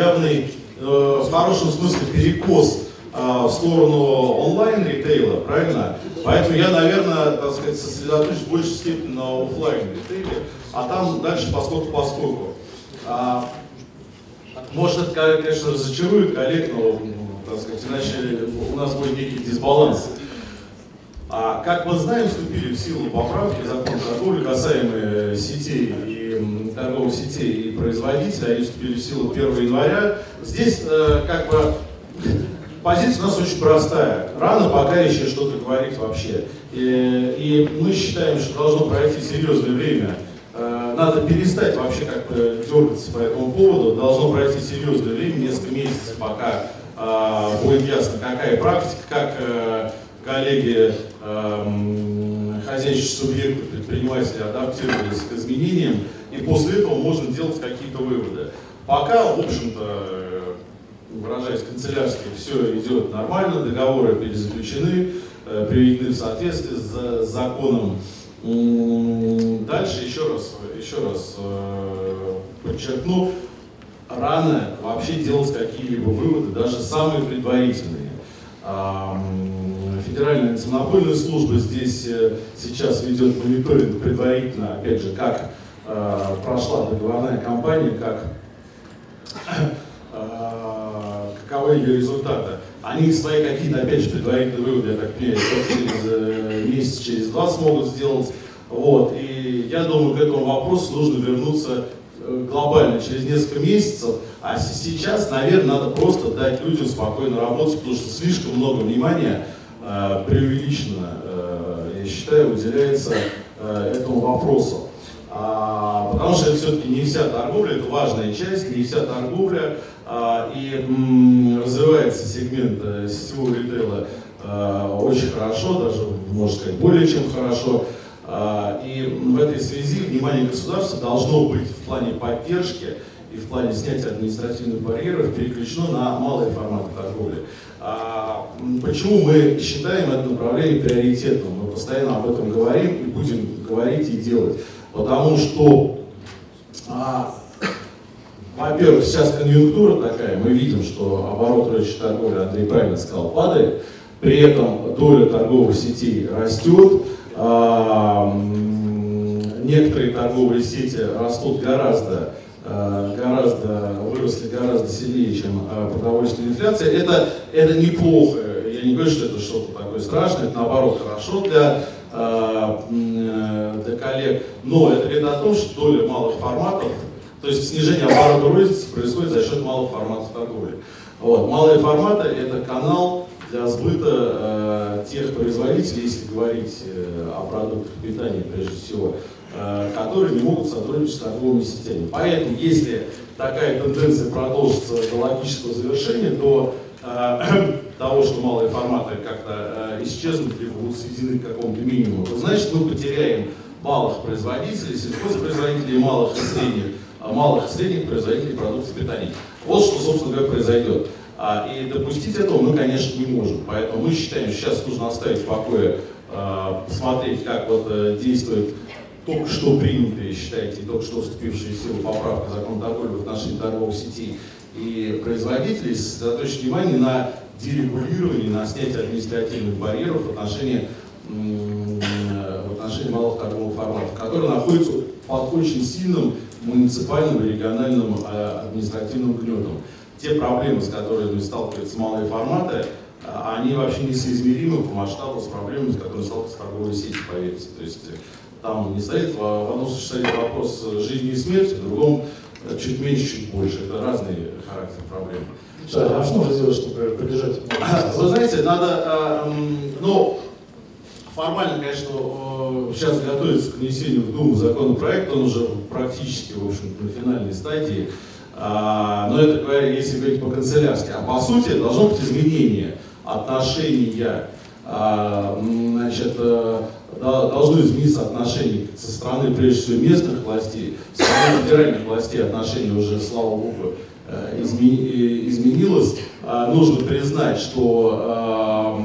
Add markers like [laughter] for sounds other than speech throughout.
явный, э, в хорошем смысле, перекос э, в сторону онлайн-ритейла, правильно? Поэтому я, наверное, так сказать, сосредоточусь в большей степени на офлайн-ритейле, а там дальше поскольку поскольку. А, может, это, конечно, разочарует коллег, но, так сказать, иначе у нас будет некий дисбаланс. А как мы знаем, вступили в силу поправки закон торговли, касаемые сетей торговых сетей и производителей, они вступили в силу 1 января. Здесь э, как бы позиция у нас очень простая. Рано пока еще что-то говорить вообще. И, и мы считаем, что должно пройти серьезное время. Э, надо перестать вообще как бы дергаться по этому поводу. Должно пройти серьезное время, несколько месяцев, пока э, будет ясно, какая практика, как э, коллеги Эм, хозяйственные субъекты, предприниматели адаптировались к изменениям, и после этого можно делать какие-то выводы. Пока, в общем-то, э, выражаясь канцелярски, все идет нормально, договоры перезаключены, э, приведены в соответствии с законом. Дальше еще раз, еще раз э, подчеркну, рано вообще делать какие-либо выводы, даже самые предварительные. Федеральная антимонопольная служба здесь сейчас ведет мониторинг предварительно, опять же, как э, прошла договорная кампания, как, э, каковы ее результаты. Они свои какие-то, опять же, предварительные выводы, я так понимаю, через э, месяц, через два смогут сделать. Вот. И я думаю, к этому вопросу нужно вернуться э, глобально через несколько месяцев, а сейчас, наверное, надо просто дать людям спокойно работать, потому что слишком много внимания Э, преувеличенно, э, я считаю, уделяется э, этому вопросу. А, потому что это все-таки не вся торговля, это важная часть, не вся торговля, а, и развивается сегмент сетевого ритейла очень хорошо, даже, можно сказать, более чем хорошо. А, и в этой связи внимание государства должно быть в плане поддержки и в плане снятия административных барьеров переключено на малые форматы торговли. А, почему мы считаем это направление приоритетным? Постоянно об этом говорим и будем говорить и делать. Потому что, а, во-первых, сейчас конъюнктура такая, мы видим, что оборот рыночной торговли, Андрей правильно сказал, падает, при этом доля торговых сетей растет, а, некоторые торговые сети растут гораздо Э, гораздо, выросли гораздо сильнее, чем э, продовольственная инфляция. Это, это неплохо. Я не говорю, что это что-то такое страшное, это наоборот хорошо для, э, для коллег. Но это говорит о том, что доля малых форматов, то есть снижение оборота розницы происходит за счет малых форматов торговли. Вот. Малые форматы – это канал для сбыта э, тех производителей, если говорить э, о продуктах питания прежде всего, Э, которые не могут сотрудничать с торговыми сетями. Поэтому, если такая тенденция продолжится до логического завершения, до э, того, что малые форматы как-то э, исчезнут, либо будут сведены к какому-то минимуму, то значит мы потеряем малых производителей, сельхозпроизводителей, малых и средних, а малых и средних производителей продуктов питания. Вот что, собственно говоря, произойдет. А, и допустить этого мы, конечно, не можем. Поэтому мы считаем, что сейчас нужно оставить в покое, посмотреть, как вот действует только что принятые, считайте, только что вступившие в силу поправка закона торговли в отношении торговых сетей и производителей, сосредоточить внимание на дерегулировании, на снятии административных барьеров в отношении, в отношении малых торговых форматов, которые находятся под очень сильным муниципальным и региональным а, административным гнетом. Те проблемы, с которыми сталкиваются малые форматы, а, они вообще несоизмеримы по масштабу с проблемами, с которыми сталкиваются торговые сети, поверьте. То есть там не стоит, в одном случае вопрос жизни и смерти, в другом э, чуть меньше, чуть больше. Это разные характеры проблемы. Да, а что нужно сделать, чтобы прибежать? [clears throat] Вы знаете, надо, э, ну, формально, конечно, сейчас готовится к внесению в Думу законопроект, он уже практически, в общем на финальной стадии. А, но это если говорить по-канцелярски. А по сути должно быть изменение отношения а, значит, э, должны измениться отношения со стороны, прежде всего, местных властей, со стороны федеральных властей отношения уже, слава богу, э, изменилось. А, нужно признать, что,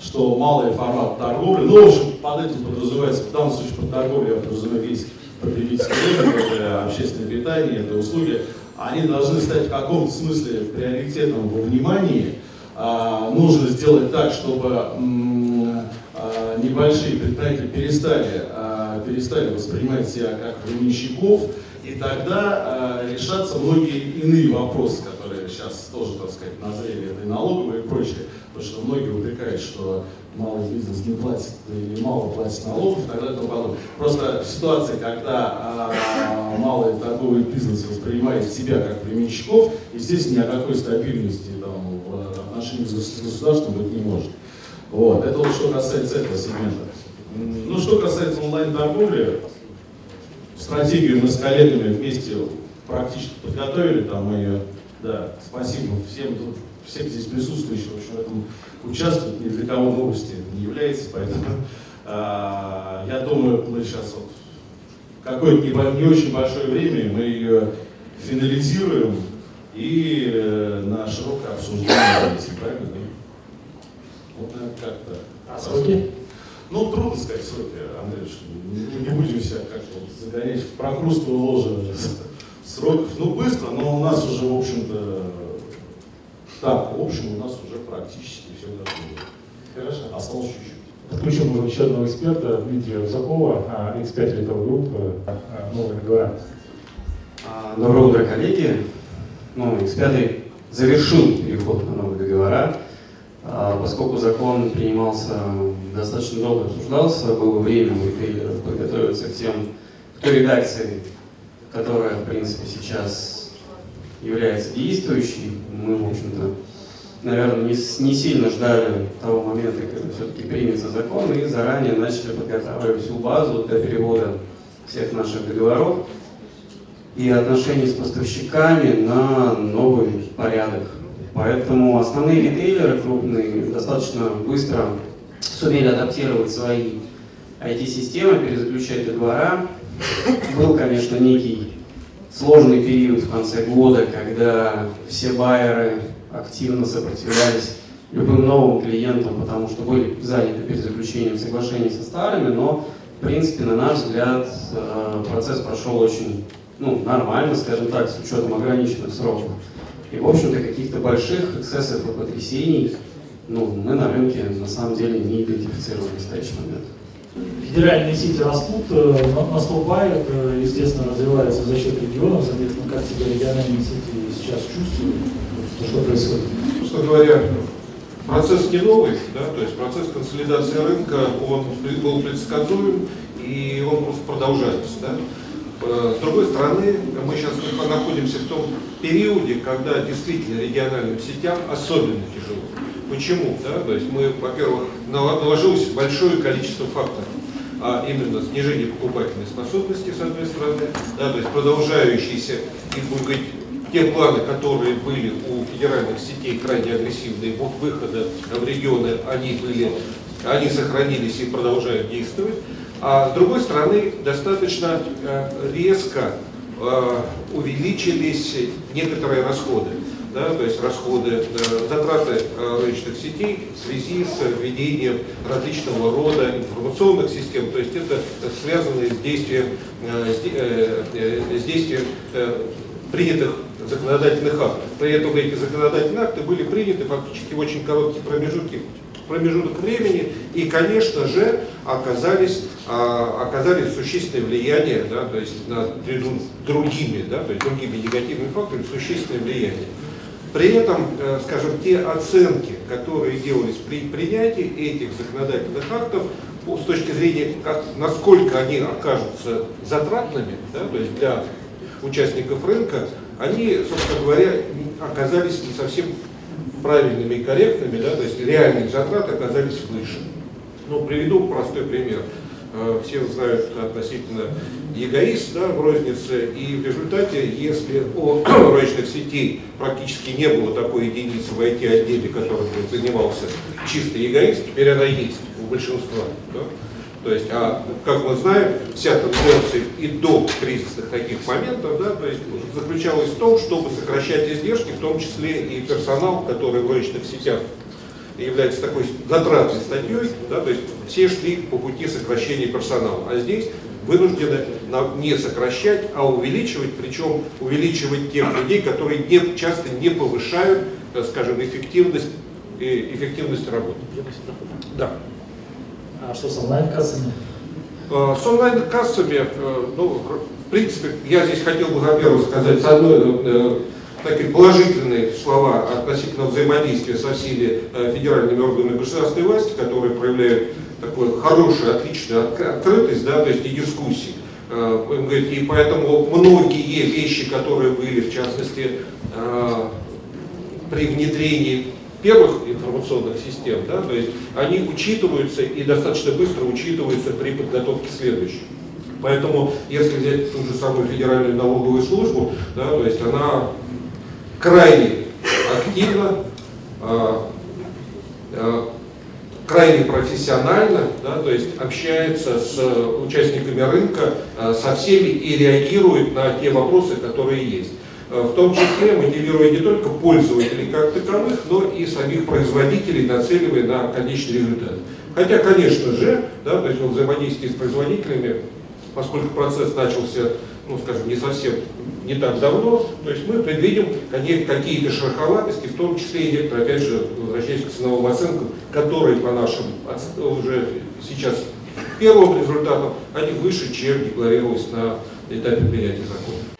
что малый формат торговли, ну, в общем, под этим подразумевается, в данном случае под торговлей я подразумеваю весь потребительский рынок, общественное питание, это услуги, они должны стать в каком-то смысле приоритетом во внимании. А, нужно сделать так, чтобы а, небольшие предприятия перестали, а, перестали воспринимать себя как временщиков, и тогда а, решатся многие иные вопросы, которые сейчас тоже, так сказать, назрели, это и налоговые и прочее. Потому что многие упрекают, что малый бизнес не платит или мало платит налогов и так далее и тому подобное. Просто в ситуации, когда а, малый торговый бизнес воспринимает себя как временщиков, естественно, ни о какой стабильности там, в отношении с государством быть не может. Вот. Это вот что касается этого сегмента. Ну, что касается онлайн-торговли, стратегию мы с коллегами вместе практически подготовили, там ее, да, спасибо всем тут, всем здесь присутствующим, в общем, в этом участвуют, ни для кого новости не является, поэтому [laughs] а, я думаю, мы сейчас вот какое-то не, не очень большое время мы ее финализируем и э, на широкое обсуждение, если правильно? Вот, наверное, как-то. А сроки? Ну, трудно сказать сроки, Андрей, не, не будем себя как-то вот загонять в прокрустовое ложе сроков. Ну, быстро, но у нас уже, в общем-то, так, в общем, у нас уже практически все готово. Хорошо. Осталось чуть-чуть. Подключим можем еще одного эксперта, Дмитрия Русакова, а, X5 Retail Group, а, новые договора. А, Доброе утро, коллеги. Ну, X5 завершил переход на новые договора. А, Поскольку закон принимался, достаточно долго обсуждался, было время у подготовиться к тем, к той редакции, которая, в принципе, сейчас является действующей. Мы, в общем-то, наверное, не, не сильно ждали того момента, когда все-таки примется закон, и заранее начали подготавливать всю базу для перевода всех наших договоров и отношений с поставщиками на новый порядок. Поэтому основные ритейлеры крупные достаточно быстро сумели адаптировать свои IT-системы, перезаключать договора. Был, конечно, некий сложный период в конце года, когда все байеры активно сопротивлялись любым новым клиентам, потому что были заняты перезаключением соглашений со старыми, но, в принципе, на наш взгляд, э, процесс прошел очень ну, нормально, скажем так, с учетом ограниченных сроков. И, в общем-то, каких-то больших эксцессов и потрясений ну, мы на рынке на самом деле не идентифицировали в настоящий момент. Федеральные сети растут, э, на- наступают, э, естественно, развиваются за счет регионов, соответственно, как себя региональные сети сейчас чувствуют, что происходит. Собственно говоря, процесс не новый, да, то есть процесс консолидации рынка, он был предсказуем, и он просто продолжается. Да. Э, С другой стороны, мы сейчас находимся в том периоде, когда действительно региональным сетям особенно тяжело. Почему? Да? То есть мы, во-первых, наложилось большое количество факторов, а именно снижение покупательной способности, с одной стороны, да, то есть продолжающиеся, и будем те планы, которые были у федеральных сетей крайне агрессивные, вот выхода в регионы, они были, они сохранились и продолжают действовать. А с другой стороны, достаточно э, резко э, увеличились некоторые расходы. Да, то есть расходы, э, затраты розничных сетей в связи с введением различного рода информационных систем. То есть это связано с действием, с де- с действием принятых законодательных актов. При этом эти законодательные акты были приняты фактически в очень короткие промежутки промежуток времени и, конечно же, оказались, а, оказали существенное влияние, да, то есть на другими, да, то есть другими негативными факторами, существенное влияние. При этом, э, скажем, те оценки, которые делались при принятии этих законодательных актов, с точки зрения, как, насколько они окажутся затратными, да, то есть для участников рынка, они, собственно говоря, оказались не совсем правильными и корректными, да, то есть реальные затраты оказались выше. Ну, приведу простой пример. Э, Все знают относительно ЕГАИС да, в рознице, и в результате, если у [clears throat] розничных сетей практически не было такой единицы в IT-отделе, который занимался чисто ЕГАИС, теперь она есть у большинства. да. То есть, а как мы знаем, вся тенденция и до кризисных таких моментов, да, то есть заключалась в том, чтобы сокращать издержки, в том числе и персонал, который в розничных сетях является такой затратной статьей, да, то есть все шли по пути сокращения персонала. А здесь вынуждены не сокращать, а увеличивать, причем увеличивать тех людей, которые не- часто не повышают, так скажем, эффективность, э, эффективность работы. Да. А что с онлайн-кассами? Э, С онлайн-кассами, э, ну, в принципе, я здесь хотел бы, во-первых, сказать с одной, э, такие положительные слова относительно взаимодействия со всеми э, федеральными органами государственной власти, которые проявляют такую хорошую, отличную отк- открытость, да, то есть и дискуссии. Э, И поэтому многие вещи, которые были, в частности, э, при внедрении первых информационных систем, да, то есть они учитываются и достаточно быстро учитываются при подготовке следующих. Поэтому, если взять ту же самую Федеральную налоговую службу, да, то есть она крайне активно, а, а, крайне профессионально, да, то есть общается с участниками рынка, а, со всеми и реагирует на те вопросы, которые есть. А, В том числе мотивируя не только пользователей как таковых, но и самих производителей, нацеливая на конечный результат. Хотя, конечно же, да, то есть во взаимодействии с производителями, поскольку процесс начался, ну, скажем, не совсем не так давно, то есть мы предвидим какие-то шероховатости, в том числе и некоторые, опять же, возвращаясь к ценовым оценкам, которые по нашим уже сейчас первым результатам, они выше, чем декларировалось на этапе принятия закона.